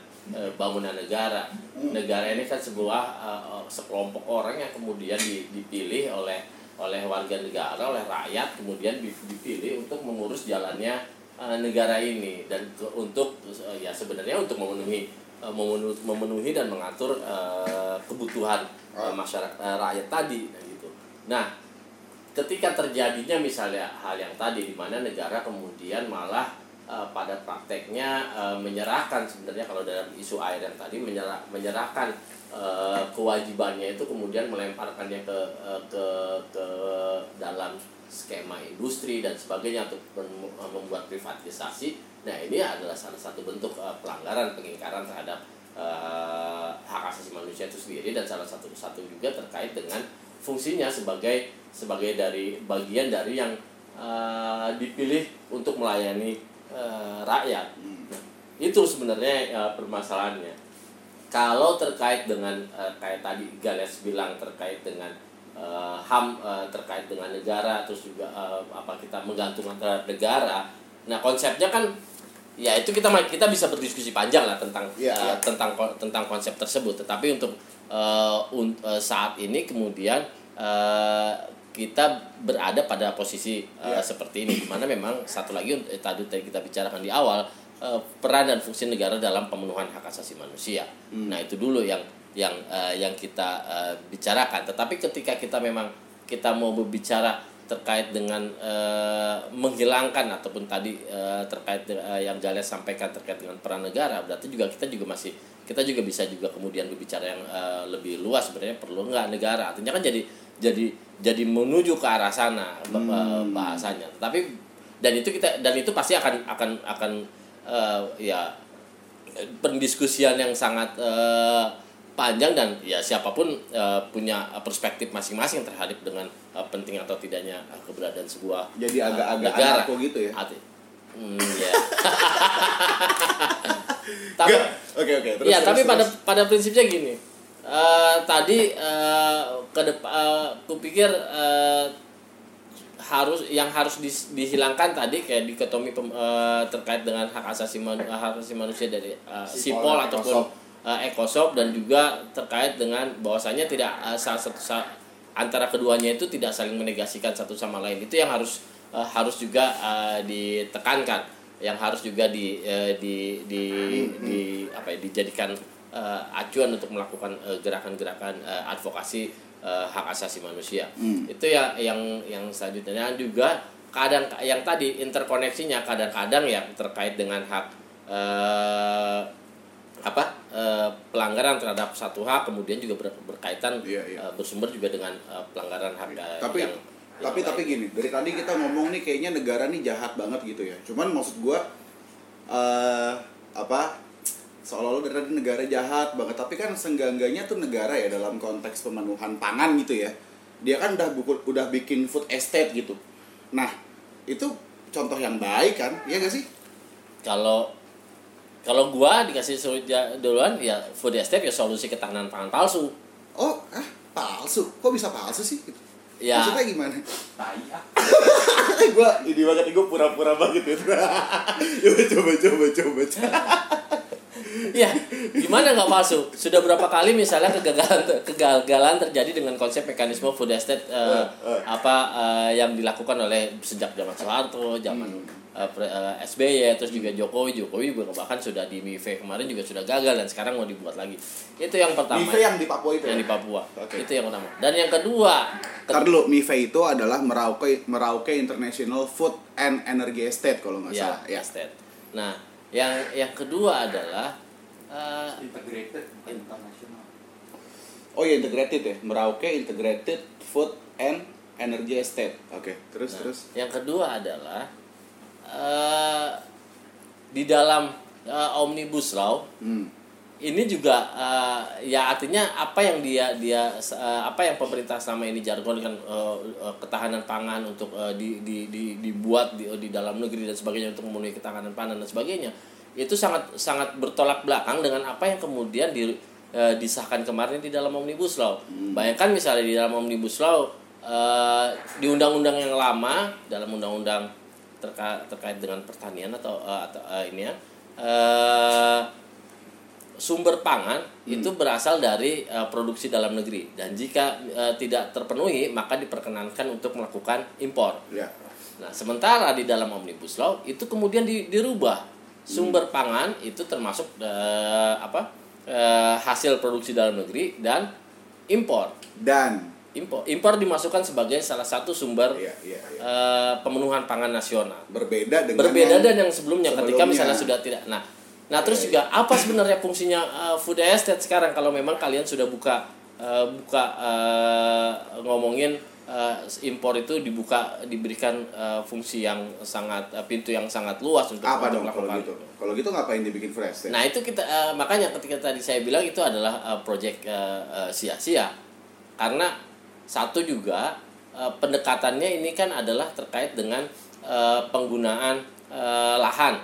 bangunan negara. Negara ini kan sebuah eh, sekelompok orang yang kemudian di- dipilih oleh oleh warga negara oleh rakyat kemudian di- dipilih untuk mengurus jalannya eh, negara ini. Dan untuk eh, ya sebenarnya untuk memenuhi eh, memenuhi, memenuhi dan mengatur kebutuhan eh, masyarakat rakyat tadi nah, gitu. Nah ketika terjadinya misalnya hal yang tadi di mana negara kemudian malah pada prakteknya menyerahkan sebenarnya kalau dalam isu air yang tadi menyerah, menyerahkan eh, kewajibannya itu kemudian melemparkannya ke eh, ke ke dalam skema industri dan sebagainya untuk mem- membuat privatisasi nah ini adalah salah satu bentuk eh, pelanggaran pengingkaran terhadap eh, hak asasi manusia itu sendiri dan salah satu satu juga terkait dengan fungsinya sebagai sebagai dari bagian dari yang eh, dipilih untuk melayani eh, rakyat. Nah, itu sebenarnya eh, permasalahannya. Kalau terkait dengan eh, kayak tadi Gales bilang terkait dengan eh, HAM eh, terkait dengan negara terus juga eh, apa kita menggantungkan terhadap negara. Nah, konsepnya kan ya itu kita kita bisa berdiskusi panjang lah tentang eh, iya. tentang ko- tentang konsep tersebut. Tetapi untuk eh, un- eh, saat ini kemudian eh, kita berada pada posisi uh, Iya. seperti ini di mana memang satu lagi tadi tadi kita bicarakan di awal uh, peran dan fungsi negara dalam pemenuhan hak asasi manusia. Nah itu dulu yang yang uh, yang kita uh, bicarakan. Tetapi ketika kita memang kita mau berbicara terkait dengan uh, menghilangkan ataupun tadi uh, terkait uh, yang Gales sampaikan terkait dengan peran negara berarti juga kita juga masih kita juga bisa juga kemudian berbicara yang uh, lebih luas. Sebenarnya perlu nggak negara? Artinya kan jadi jadi jadi menuju ke arah sana ba- bahasanya. Tapi dan itu kita dan itu pasti akan akan akan uh, ya pendiskusian yang sangat eh, panjang dan ya siapa pun eh, punya perspektif masing-masing terhadap dengan eh, penting atau tidaknya keberadaan sebuah Jadi agak-agak negara. anarko gitu ya? Arti- Hmm, ya. tapi Oke oke. terus, ya terus, tapi terus. pada pada prinsipnya gini Eh, tadi eh, ke depan eh, kupikir eh, harus yang harus dis- dihilangkan tadi kayak dikotomi pem- eh, terkait dengan hak asasi manu- hak asasi manusia dari eh, Sipol, sipol ataupun Ecosop. eh, ekosop dan juga terkait dengan bahwasanya tidak eh, salah satu sa- antara keduanya itu tidak saling menegasikan satu sama lain. Itu yang harus eh, harus juga eh, ditekankan. Yang harus juga di eh, di di, di apa ya dijadikan eh, acuan untuk melakukan eh, gerakan-gerakan eh, advokasi eh, hak asasi manusia. Itu ya yang yang selanjutnya. Dan juga kadang yang tadi interkoneksinya kadang-kadang ya terkait dengan hak eh, apa eh, pelanggaran terhadap satu hak kemudian juga ber- berkaitan Iya, iya. eh, bersumber juga dengan eh, pelanggaran hak eh, tapi yang tapi yang tapi lain. gini dari tadi kita ngomong nih kayaknya negara nih jahat banget gitu ya. Cuman maksud gua eh apa seolah-olah dari negara jahat banget. Tapi kan senggangganya tuh negara ya dalam konteks pemenuhan pangan gitu ya. Dia kan udah buku, udah bikin food estate gitu. Nah itu contoh yang baik kan iya gak sih? Kalau kalau gua dikasih duluan ya food estate ya solusi ketahanan pangan palsu. Oh ah palsu? Kok bisa palsu sih? Ya. maksudnya gimana? Tai ah. gue ini banget gue pura-pura banget gitu. Coba coba coba coba ya gimana nggak palsu sudah berapa kali misalnya kegagalan kegagalan terjadi dengan konsep mekanisme food estate eh, apa eh, yang dilakukan oleh sejak zaman Soeharto zaman eh, pre- eh, SBY terus juga Jokowi Jokowi juga bahkan sudah di MIFE kemarin juga sudah gagal dan sekarang mau dibuat lagi itu yang pertama Mive yang di Papua itu yang ya? di Papua Oke. itu yang pertama dan yang kedua Ntar dulu, Mive itu adalah Merauke Merauke International Food and Energy Estate kalau nggak ya, salah. Ya. estate. Nah, yang yang kedua adalah eh, Integrated international. Oh ya integrated ya, Merauke Integrated Food and Energy Estate. Oke, terus nah, terus. yang kedua adalah eh, di dalam eh, omnibus law Hmm. ini juga eh, ya artinya apa yang dia dia eh, apa yang pemerintah selama ini jargonkan eh, eh, ketahanan pangan untuk eh, di, di, di, dibuat di, di dalam negeri dan sebagainya untuk memenuhi ketahanan pangan dan sebagainya itu sangat sangat bertolak belakang dengan apa yang kemudian di, eh, disahkan kemarin di dalam omnibus law. Bayangkan misalnya di dalam omnibus law eh, di undang-undang yang lama dalam undang-undang terkait terkait dengan pertanian atau eh, atau eh, ini ya eh, sumber pangan itu berasal dari eh, produksi dalam negeri dan jika eh, tidak terpenuhi maka diperkenankan untuk melakukan impor. Ya. Nah, sementara di dalam omnibus law itu kemudian di- dirubah sumber pangan itu termasuk eh, apa eh, hasil produksi dalam negeri dan impor. Dan Impor impor dimasukkan sebagai salah satu sumber Iya, iya, iya. eh, pemenuhan pangan nasional berbeda dengan berbeda yang dan yang sebelumnya, ketika sebelumnya. misalnya sudah tidak nah nah terus juga apa sebenarnya fungsinya uh, food estate sekarang kalau memang kalian sudah buka uh, buka uh, ngomongin uh, impor itu dibuka diberikan uh, fungsi yang sangat uh, pintu yang sangat luas untuk apa dong kalau gitu? Kalau gitu ngapain dibikin fresh? Nah itu kita eh, makanya ketika tadi saya bilang itu adalah eh, project eh, eh, sia-sia karena satu juga eh, pendekatannya ini kan adalah terkait dengan eh, penggunaan eh, lahan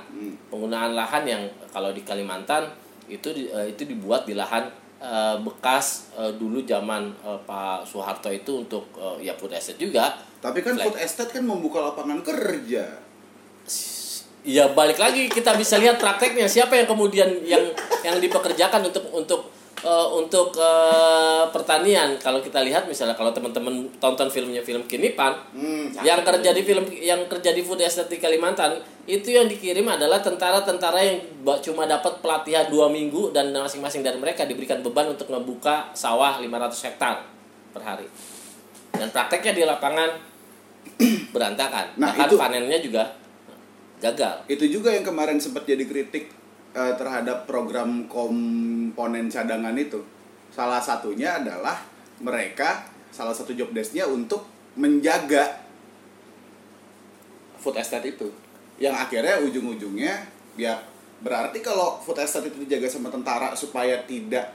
penggunaan lahan yang kalau di Kalimantan itu eh, itu dibuat di lahan eh, bekas eh, dulu zaman eh, Pak Soeharto itu untuk eh, ya food estate juga Tapi kan Flag. food estate kan membuka lapangan kerja. Ya balik lagi kita bisa lihat prakteknya siapa yang kemudian yang yang dipekerjakan untuk untuk eh, untuk eh, pertanian kalau kita lihat misalnya kalau teman-teman tonton filmnya film Kinipan Hmm, yang kerja di film yang kerja di food estate di Kalimantan itu yang dikirim adalah tentara-tentara yang cuma dapat pelatihan dua minggu dan masing-masing dari mereka diberikan beban untuk membuka sawah 500 hektar per hari. Dan prakteknya di lapangan berantakan. Nah, bahkan itu- panennya juga gagal. Itu juga yang kemarin sempat jadi kritik eh, terhadap program komponen cadangan itu salah satunya adalah mereka salah satu job desknya untuk menjaga food estate itu yang akhirnya ujung-ujungnya ya berarti kalau food estate itu dijaga sama tentara supaya tidak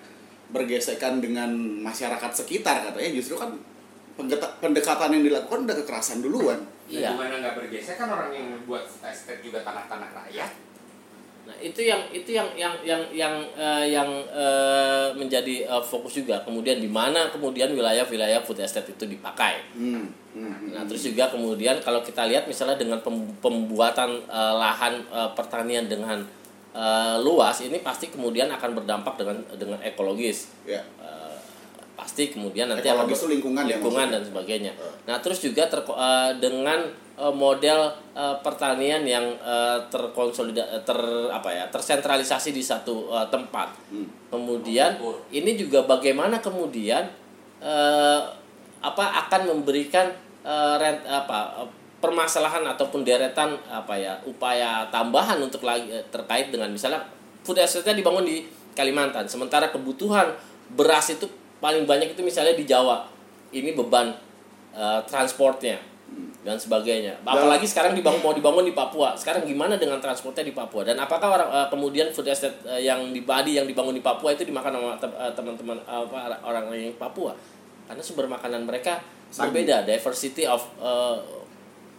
bergesekan dengan masyarakat sekitar katanya justru kan pendekatan yang dilakukan udah kekerasan duluan Iya. Nah, gimana nggak bergeser kan orang yang buat estate juga tanah-tanah rakyat. Nah, itu yang itu yang yang yang yang eh, yang eh, menjadi eh, fokus juga. Kemudian di mana kemudian wilayah-wilayah food estate itu dipakai. hmm. Hmm. Nah, terus juga kemudian kalau kita lihat misalnya dengan pem- pembuatan eh, lahan eh, pertanian dengan eh, luas ini pasti kemudian akan berdampak dengan dengan ekologis. ya Eh, pasti kemudian nanti Ekologis akan itu lingkungan ya lingkungan maksudnya? dan sebagainya. Nah terus juga terko- eh, dengan eh, model eh, pertanian yang eh, terkonsolidasi ter apa ya tersentralisasi di satu eh, tempat. Hmm. Kemudian Mengukur. ini juga bagaimana kemudian eh, apa akan memberikan eh, rent, apa eh, permasalahan ataupun deretan apa ya upaya tambahan untuk lagi terkait dengan misalnya food estate-nya dibangun di Kalimantan sementara kebutuhan beras itu paling banyak itu misalnya di Jawa. Ini beban eh, transportnya dan sebagainya. Apalagi sekarang dibangun mau dibangun di Papua. Sekarang gimana dengan transportnya di Papua? Dan apakah orang eh, kemudian food estate eh, yang di Bali yang dibangun di Papua itu dimakan sama tem- teman-teman apa orang yang Papua? Karena sumber makanan mereka Sagu. berbeda. Diversity of eh,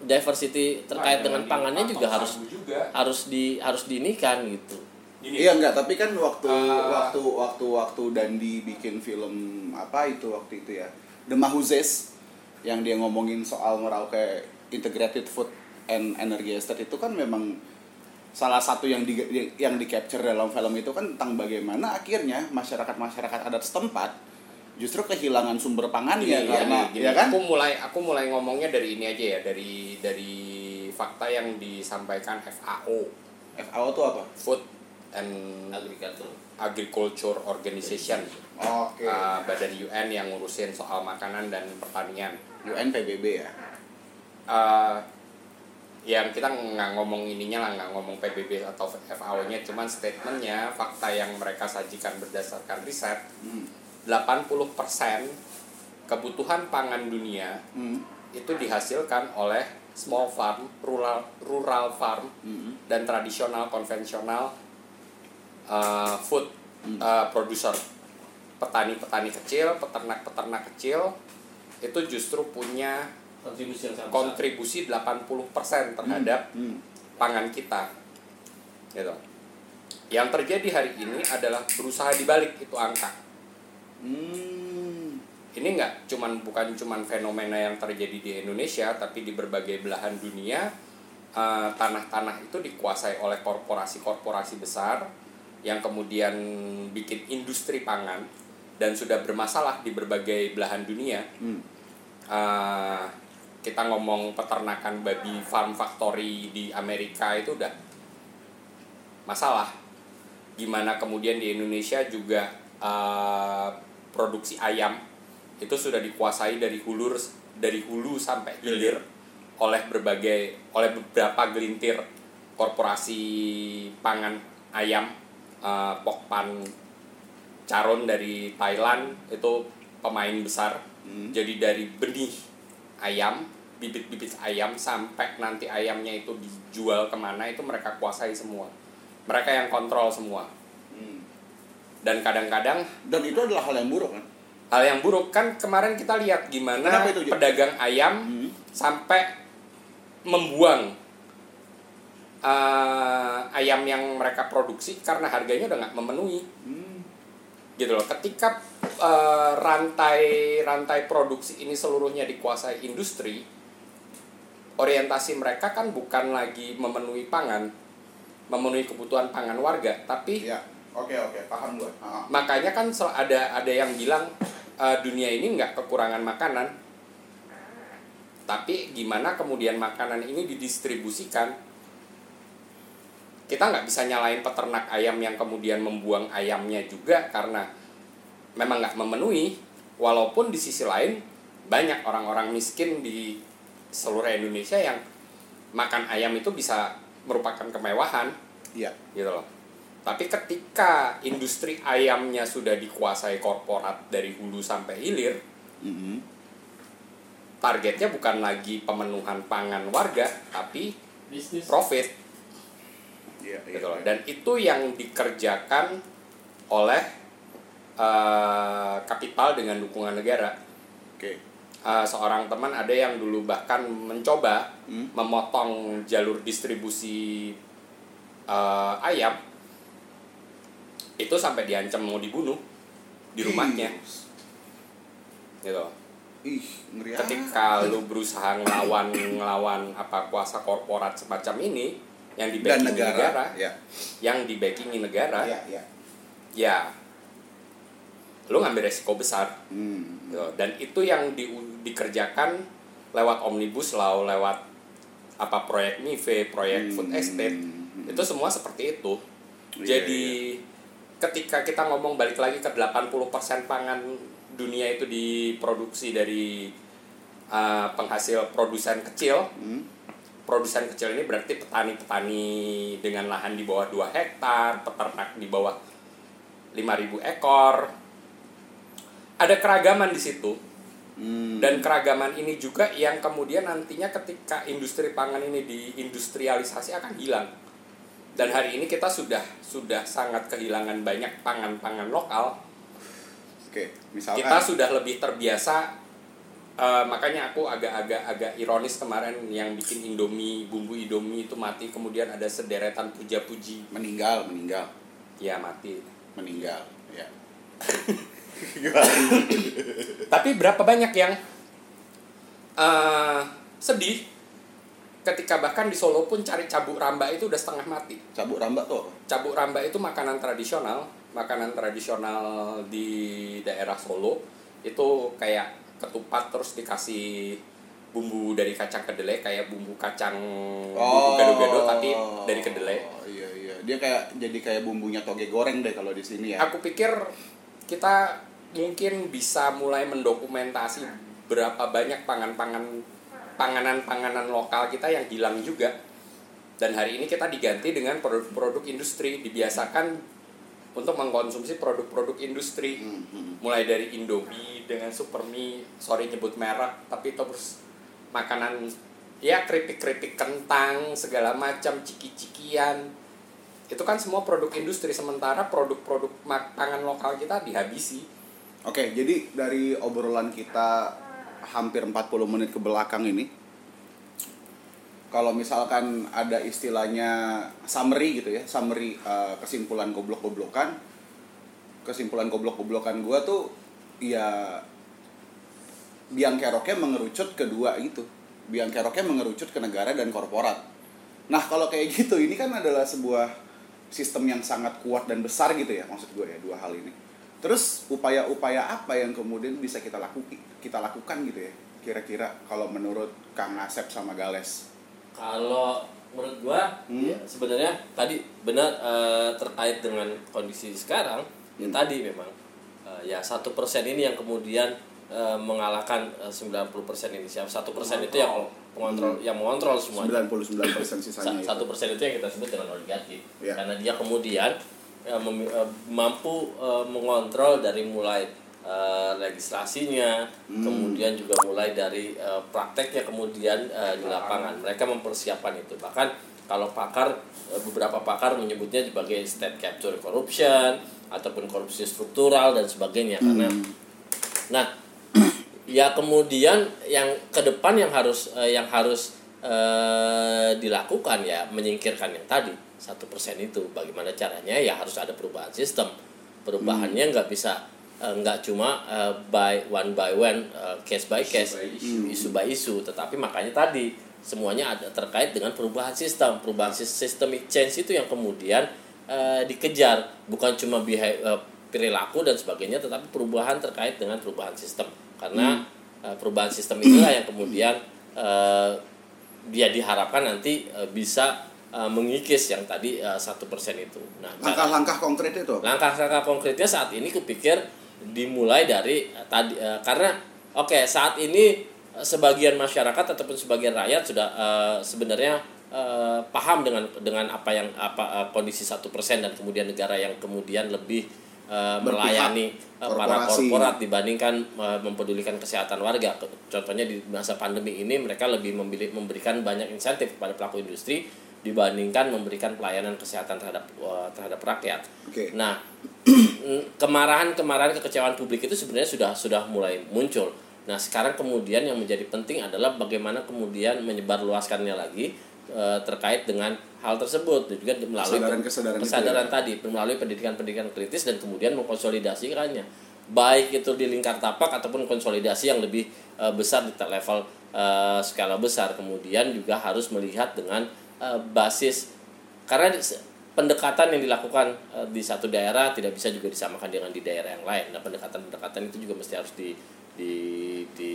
diversity terkait Nah, dengan pangannya juga harus juga. harus di harus diinikan gitu Gini, Iya enggak, tapi kan waktu Uh, waktu waktu waktu Dandi bikin film apa itu waktu itu ya. The Mahuzes yang dia ngomongin soal Merauke Integrated Food and Energy Estate itu kan memang salah satu yang di yang di capture dalam film itu kan tentang bagaimana akhirnya masyarakat-masyarakat adat setempat justru kehilangan sumber pangannya Gini, karena gini, ya kan? Aku mulai aku mulai ngomongnya dari ini aja ya dari dari fakta yang disampaikan FAO FAO itu apa? Food and agrikultur Agriculture Organization Oke. uh, badan UN yang ngurusin soal makanan dan pertanian UN PBB ya. uh, yang kita nggak ngomong ininya lah nggak ngomong PBB atau FAO-nya cuman statementnya fakta yang mereka sajikan berdasarkan riset Hmm. 80% kebutuhan pangan dunia Hmm. itu dihasilkan oleh small farm, rural rural farm Hmm. dan tradisional konvensional uh, food uh, producer. Petani-petani kecil, peternak-peternak kecil itu justru punya kontribusi kontribusi 80% terhadap Hmm. pangan kita. Gitu. Yang terjadi hari ini adalah berusaha dibalik itu angka. Hmm. Ini nggak cuman bukan cuman fenomena yang terjadi di Indonesia, tapi di berbagai belahan dunia eh, tanah-tanah itu dikuasai oleh korporasi-korporasi besar yang kemudian bikin industri pangan dan sudah bermasalah di berbagai belahan dunia. Hmm. Eh, kita ngomong peternakan babi farm factory di Amerika itu udah masalah. Gimana kemudian di Indonesia juga eh, produksi ayam itu sudah dikuasai dari hulu dari hulu sampai hilir oleh berbagai oleh beberapa gelintir korporasi pangan ayam eh, Pokpan Caron dari Thailand itu pemain besar Hmm. jadi dari benih ayam bibit-bibit ayam sampai nanti ayamnya itu dijual ke mana itu mereka kuasai semua mereka yang kontrol semua Hmm. dan kadang-kadang Dan itu adalah hal yang buruk kan? hal yang buruk kan kemarin kita lihat gimana itu, pedagang ayam Hmm. sampai membuang eh, ayam yang mereka produksi karena harganya udah nggak memenuhi Hmm. gitu loh ketika eh, rantai rantai produksi ini seluruhnya dikuasai industri orientasi mereka kan bukan lagi memenuhi pangan memenuhi kebutuhan pangan warga tapi Ya. Oke oke paham gua. Ah, Makanya kan ada ada yang bilang eh, dunia ini nggak kekurangan makanan. Tapi gimana kemudian makanan ini didistribusikan? Kita nggak bisa nyalain peternak ayam yang kemudian membuang ayamnya juga karena memang nggak memenuhi. Walaupun di sisi lain banyak orang-orang miskin di seluruh Indonesia yang makan ayam itu bisa merupakan kemewahan Iya. gitu loh. Tapi ketika industri ayamnya sudah dikuasai korporat dari hulu sampai hilir, Mhm. targetnya bukan lagi pemenuhan pangan warga, tapi bisnis profit Iya iya. gitu loh. iya. Dan itu yang dikerjakan oleh eh, kapital dengan dukungan negara. Oke. Eh, seorang teman ada yang dulu bahkan mencoba Hmm. memotong jalur distribusi eh, ayam itu sampai diancam mau dibunuh di rumahnya gitu Ih, ngeri ketika lu berusaha ngelawan ngelawan apa kuasa korporat semacam ini yang di dan backingi negara. negara, Ya. yang di backingi negara Iya iya. ya lu ngambil resiko besar Hmm. gitu. dan itu yang di, dikerjakan lewat omnibus law lewat apa proyek MIFE proyek food Hmm. estate itu semua seperti itu Iya, jadi ketika kita ngomong balik lagi ke 80% pangan dunia itu diproduksi dari uh, penghasil produsen kecil Hmm. Produsen kecil ini berarti petani-petani dengan lahan di bawah 2 hektar, peternak di bawah 5000 ekor. Ada keragaman di situ. Hmm. Dan keragaman ini juga yang kemudian nantinya ketika industri pangan ini diindustrialisasi akan hilang. Dan hari ini kita sudah sudah sangat kehilangan banyak pangan-pangan lokal. Oke, misalkan Kita sudah lebih terbiasa eh, makanya aku agak-agak agak ironis kemarin yang bikin Indomie, bumbu Indomie itu mati kemudian ada sederetan puja-puji. meninggal, meninggal, Ya mati. meninggal, ya. Tapi berapa banyak yang eh sedih ketika bahkan di Solo pun cari cabuk ramba itu udah setengah mati. Cabuk rambak tuh? Cabuk ramba itu makanan tradisional, makanan tradisional di daerah Solo itu kayak ketupat terus dikasih bumbu dari kacang kedelai kayak bumbu kacang bumbu gado-gado tapi dari kedelai. Oh iya iya. Dia kayak jadi kayak bumbunya toge goreng deh kalau di sini ya. Aku pikir kita mungkin bisa mulai mendokumentasi berapa banyak pangan-pangan panganan-panganan lokal kita yang hilang juga. Dan hari ini kita diganti dengan produk-produk industri, dibiasakan untuk mengkonsumsi produk-produk industri. Hmm, hmm. Mulai dari Indomie dengan Supermie, sorry nyebut merek, tapi terus makanan ya keripik-keripik kentang, segala macam ciki-cikian. Itu kan semua produk industri sementara produk-produk mak- pangan lokal kita dihabisi. Oke, jadi dari obrolan kita hampir 40 menit ke belakang ini kalau misalkan ada istilahnya summary gitu ya, summary uh, kesimpulan goblok-goblokan. Kesimpulan goblok-goblokan gua tuh ya biang keroknya mengerucut ke dua itu. Biang keroknya mengerucut ke negara dan korporat. Nah, kalau kayak gitu ini kan adalah sebuah sistem yang sangat kuat dan besar gitu ya maksud gue ya dua hal ini. Terus upaya-upaya apa yang kemudian bisa kita lakukan kita lakukan gitu ya kira-kira kalau menurut Kang Asep sama Gales? Kalau menurut gua Hmm. ya, sebenarnya tadi benar eh, terkait dengan kondisi sekarang ya Hmm. tadi memang eh, ya satu persen ini yang kemudian eh, mengalahkan eh, 90% ini. Siapa? Satu persen itu yang mengontrol. yang mengontrol semuanya 99% sisanya satu persen itu yang kita sebut dengan oligarki. Ya. karena dia kemudian memi- eh, mampu eh, mengontrol dari mulai eh, legislasinya Hmm. kemudian juga mulai dari eh, prakteknya kemudian eh, di lapangan. Mereka mempersiapkan itu. Bahkan kalau pakar beberapa pakar menyebutnya sebagai state capture corruption ataupun korupsi struktural dan sebagainya. Karena nah ya kemudian yang ke depan yang harus yang harus eh, dilakukan ya menyingkirkan yang tadi satu persen itu. Bagaimana caranya? Ya harus ada perubahan sistem. Perubahannya nggak bisa nggak cuma eh, by one by one eh, case by case isu. by isu. Tetapi makanya tadi semuanya ada terkait dengan perubahan sistem. Perubahan sis- systemic change itu yang kemudian eh, dikejar. Bukan cuma beha- eh, perilaku dan sebagainya tetapi perubahan terkait dengan perubahan sistem. Karena eh, perubahan sistem inilah yang kemudian eh, dia diharapkan nanti eh, bisa mengikis yang tadi satu persen itu. Nah Langkah-langkah konkret itu. langkah-langkah konkretnya saat ini kupikir dimulai dari eh, tadi eh, karena oke saat ini eh, sebagian masyarakat ataupun sebagian rakyat sudah eh, sebenarnya eh, paham dengan dengan apa yang apa eh, kondisi satu persen dan kemudian negara yang kemudian lebih eh, melayani para korporat dibandingkan eh, mempedulikan kesehatan warga. Contohnya di masa pandemi ini mereka lebih memilih memberikan banyak insentif kepada pelaku industri dibandingkan memberikan pelayanan kesehatan terhadap eh, terhadap rakyat. Oke. Nah, kemarahan-kemarahan kekecewaan publik itu sebenarnya sudah sudah mulai muncul. Nah, sekarang kemudian yang menjadi penting adalah bagaimana kemudian menyebarluaskannya lagi eh, terkait dengan hal tersebut dan juga melalui itu kesadaran ya. tadi melalui pendidikan-pendidikan kritis dan kemudian mengkonsolidasikannya baik itu di lingkar tapak ataupun konsolidasi yang lebih eh, besar di level eh, skala besar kemudian juga harus melihat dengan eh, basis karena pendekatan yang dilakukan eh, di satu daerah tidak bisa juga disamakan dengan di daerah yang lain. Nah, pendekatan-pendekatan itu juga mesti harus di di di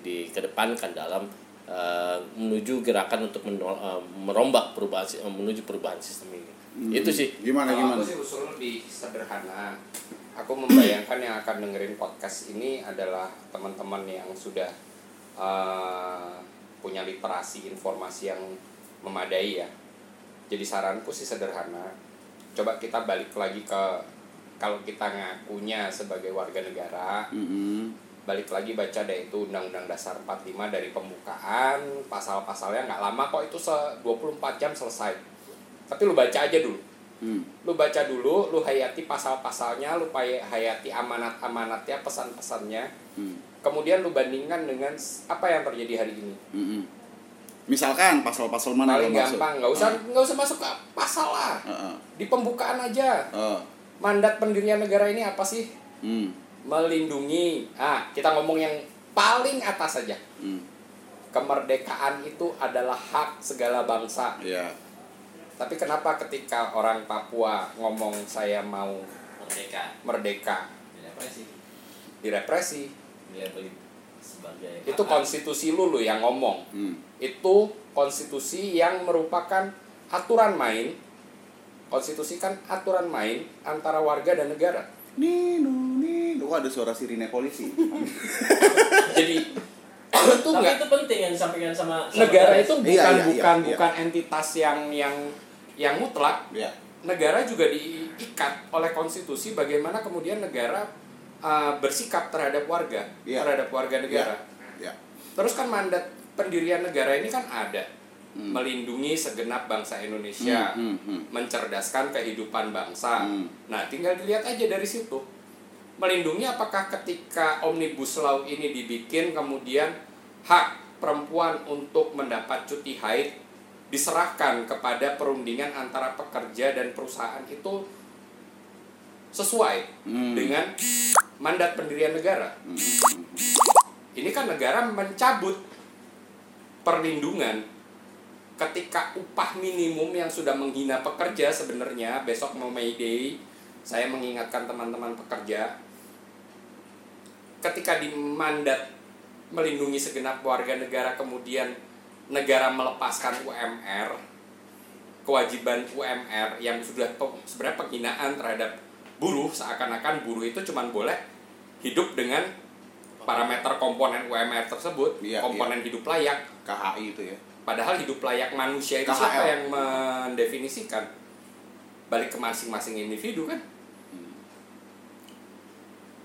dikedepankan dalam eh, menuju gerakan untuk menol, eh, merombak perubahan eh, menuju perubahan sistem ini. Itu sih. Gimana Kalau gimana? aku sih usul lebih sederhana. Aku membayangkan yang akan dengerin podcast ini adalah teman-teman yang sudah eh, punya literasi informasi yang memadai ya. Jadi saranku sih sederhana. Coba kita balik lagi ke kalau kita ngakunya sebagai warga negara, Mm-mm. balik lagi baca deh itu Undang-Undang Dasar 45 dari pembukaan pasal-pasalnya nggak lama kok itu se 24 jam selesai. Tapi lu baca aja dulu. Hmm. Lu baca dulu, lu hayati pasal-pasalnya, lu hayati amanat-amanatnya, pesan-pesannya. Hmm. Kemudian lu bandingkan dengan apa yang terjadi hari ini. Mm-mm. Misalkan pasal-pasal mana Paling yang masuk? gampang, nggak usah nggak usah masuk ke pasal lah. Heeh. Di pembukaan aja. Heeh. Mandat pendirian negara ini apa sih? Hmm. Melindungi. Ah, kita ngomong yang paling atas saja. Hmm. kemerdekaan itu adalah hak segala bangsa. Ya. Tapi kenapa ketika orang Papua ngomong saya mau Merdeka. merdeka Represi. direpresi? Beli sebagai Itu konstitusi lu lu yang ngomong. Hmm. Itu konstitusi yang merupakan aturan main. Konstitusi kan aturan main antara warga dan negara. Nino, nino. Kok ada suara sirine polisi? Jadi itu Tapi enggak itu penting yang disampaikan sama, sama negara itu bukan Iya, iya, bukan iya, iya. bukan entitas yang yang yang mutlak ya. negara juga diikat oleh konstitusi bagaimana kemudian negara uh, bersikap terhadap warga Iya. terhadap warga negara Ya. terus kan mandat pendirian negara ini kan ada Hmm. melindungi segenap bangsa Indonesia Hmm, hmm, hmm. mencerdaskan kehidupan bangsa Hmm. nah tinggal dilihat aja dari situ melindungi apakah ketika omnibus law ini dibikin kemudian hak perempuan untuk mendapat cuti haid diserahkan kepada perundingan antara pekerja dan perusahaan itu sesuai Hmm. dengan mandat pendirian negara. Ini kan negara mencabut perlindungan ketika upah minimum yang sudah menghina pekerja sebenarnya besok mau May Day saya mengingatkan teman-teman pekerja ketika di mandat melindungi segenap warga negara kemudian negara melepaskan UMR kewajiban UMR yang sudah sebenarnya penghinaan terhadap buruh seakan-akan buruh itu cuma boleh hidup dengan parameter komponen UMR tersebut Iya, komponen hidup layak. KHI itu ya. padahal hidup layak manusia itu KHL. siapa yang mendefinisikan? Balik ke masing-masing individu kan?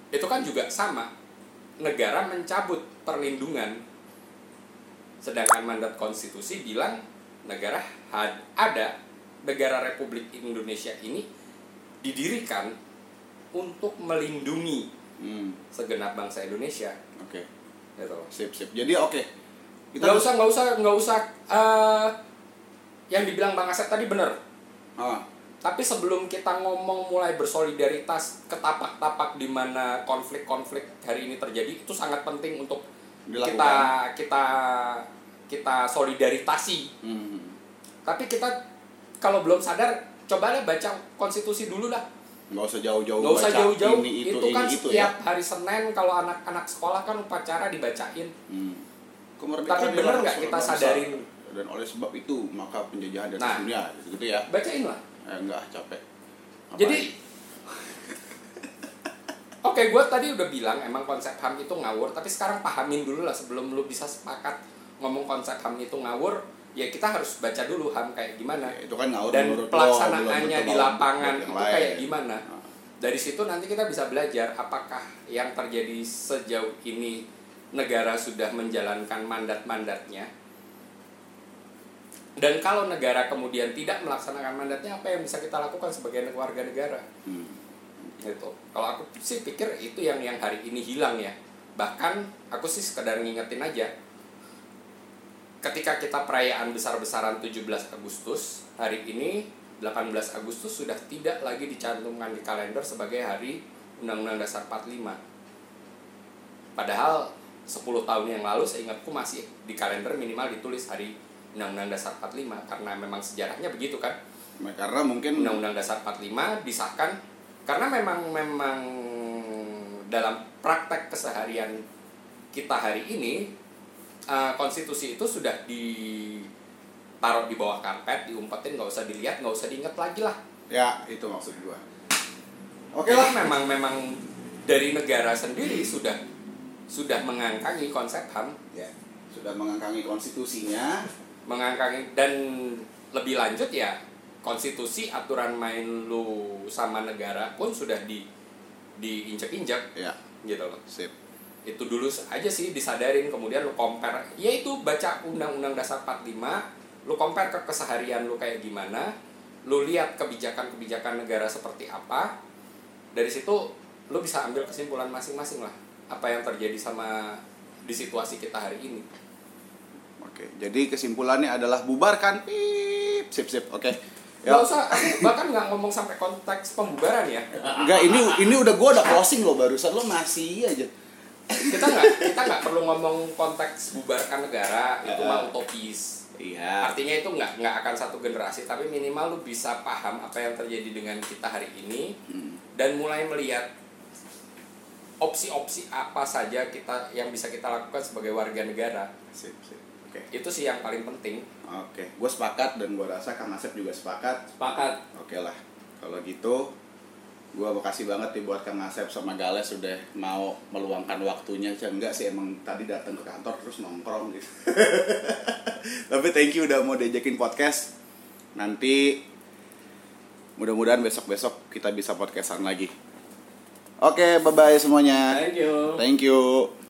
Itu kan juga sama. Negara mencabut perlindungan. Sedangkan mandat konstitusi bilang negara had- ada negara Republik Indonesia ini didirikan untuk melindungi Hmm. segenap bangsa Indonesia Oke. gitu loh. Sip, sip. Jadi oke. Kita nggak usah nggak usah nggak usah eh, yang dibilang bang Asep tadi benar Ah, tapi sebelum kita ngomong mulai bersolidaritas ke tapak-tapak di mana konflik-konflik hari ini terjadi itu sangat penting untuk Dilakukan. kita kita kita solidaritasi hmm. tapi kita kalau belum sadar coba deh baca konstitusi dulu lah. Nggak usah jauh-jauh nggak usah baca. jauh-jauh. Ini itu, itu, kan itu setiap ya hari Senin kalau anak-anak sekolah kan upacara dibacain. Hmm. Tapi bener nggak kita sadarin? dan oleh sebab itu maka penjajahan dari Nah. dunia gitu ya. bacain lah. Eh, enggak capek. Apa jadi oke gue tadi udah bilang emang konsep ham itu ngawur tapi sekarang pahamin dulu lah sebelum lu bisa sepakat ngomong konsep ham itu ngawur ya kita harus baca dulu ham kayak gimana Ya, itu kan dan pelaksanaannya di lapangan itu lain. kayak gimana Nah. dari situ nanti kita bisa belajar apakah yang terjadi sejauh ini negara sudah menjalankan mandat-mandatnya dan kalau negara kemudian tidak melaksanakan mandatnya apa yang bisa kita lakukan sebagai warga negara Hmm. gitu kalau aku sih pikir itu yang yang hari ini hilang ya bahkan aku sih sekedar ngingetin aja ketika kita perayaan besar-besaran 17 Agustus hari ini 18 Agustus sudah tidak lagi dicantumkan di kalender sebagai hari Undang-Undang Dasar 45 padahal 10 tahun yang lalu seingatku masih di kalender minimal ditulis hari Undang-Undang Dasar 45 karena memang sejarahnya begitu kan? Nah, karena mungkin Undang-Undang Dasar 45 disahkan karena memang memang dalam praktek keseharian kita hari ini eh, konstitusi itu sudah ditaruh di bawah karpet, diumpetin nggak usah dilihat, nggak usah diinget lagi lah. ya itu maksud gua. Oke Oke lah. memang memang dari negara sendiri sudah sudah mengangkangi konsep HAM, ya sudah mengangkangi konstitusinya. Mengangkangi dan lebih lanjut ya konstitusi aturan main lu sama negara pun sudah di diinjek-injek. Ya. Gitu loh. sip itu dulu aja sih disadarin kemudian lu compare. Ya itu baca undang-undang dasar 45 lu compare ke keseharian lu kayak gimana lu lihat kebijakan-kebijakan negara seperti apa dari situ lu bisa ambil kesimpulan masing-masing lah apa yang terjadi sama di situasi kita hari ini. Oke jadi kesimpulannya adalah bubarkan. Pip sip sip. Oke. Ya. Usah aku bahkan nggak ngomong sampai konteks pembubaran ya. Enggak ini ini udah gua udah closing loh barusan. Lo masih aja kita nggak kita nggak perlu ngomong konteks bubarkan negara itu mah utopis. Iya. Artinya itu nggak nggak akan satu generasi tapi minimal lu bisa paham apa yang terjadi dengan kita hari ini Hmm. dan mulai melihat opsi-opsi apa saja kita yang bisa kita lakukan sebagai warga negara. Sip sip. Oke. Itu sih yang paling penting. Oke. Gue sepakat dan gue rasa kang Asep juga sepakat. Sepakat. Oke lah, kalau gitu gua makasih banget nih buat Kang Asep sama Gales sudah mau meluangkan waktunya. Ya, enggak sih emang tadi datang ke kantor terus nongkrong gitu. Tapi thank you udah mau diajakin podcast. Nanti mudah-mudahan besok-besok kita bisa podcastan lagi. Oke, bye-bye semuanya. thank you Thank you.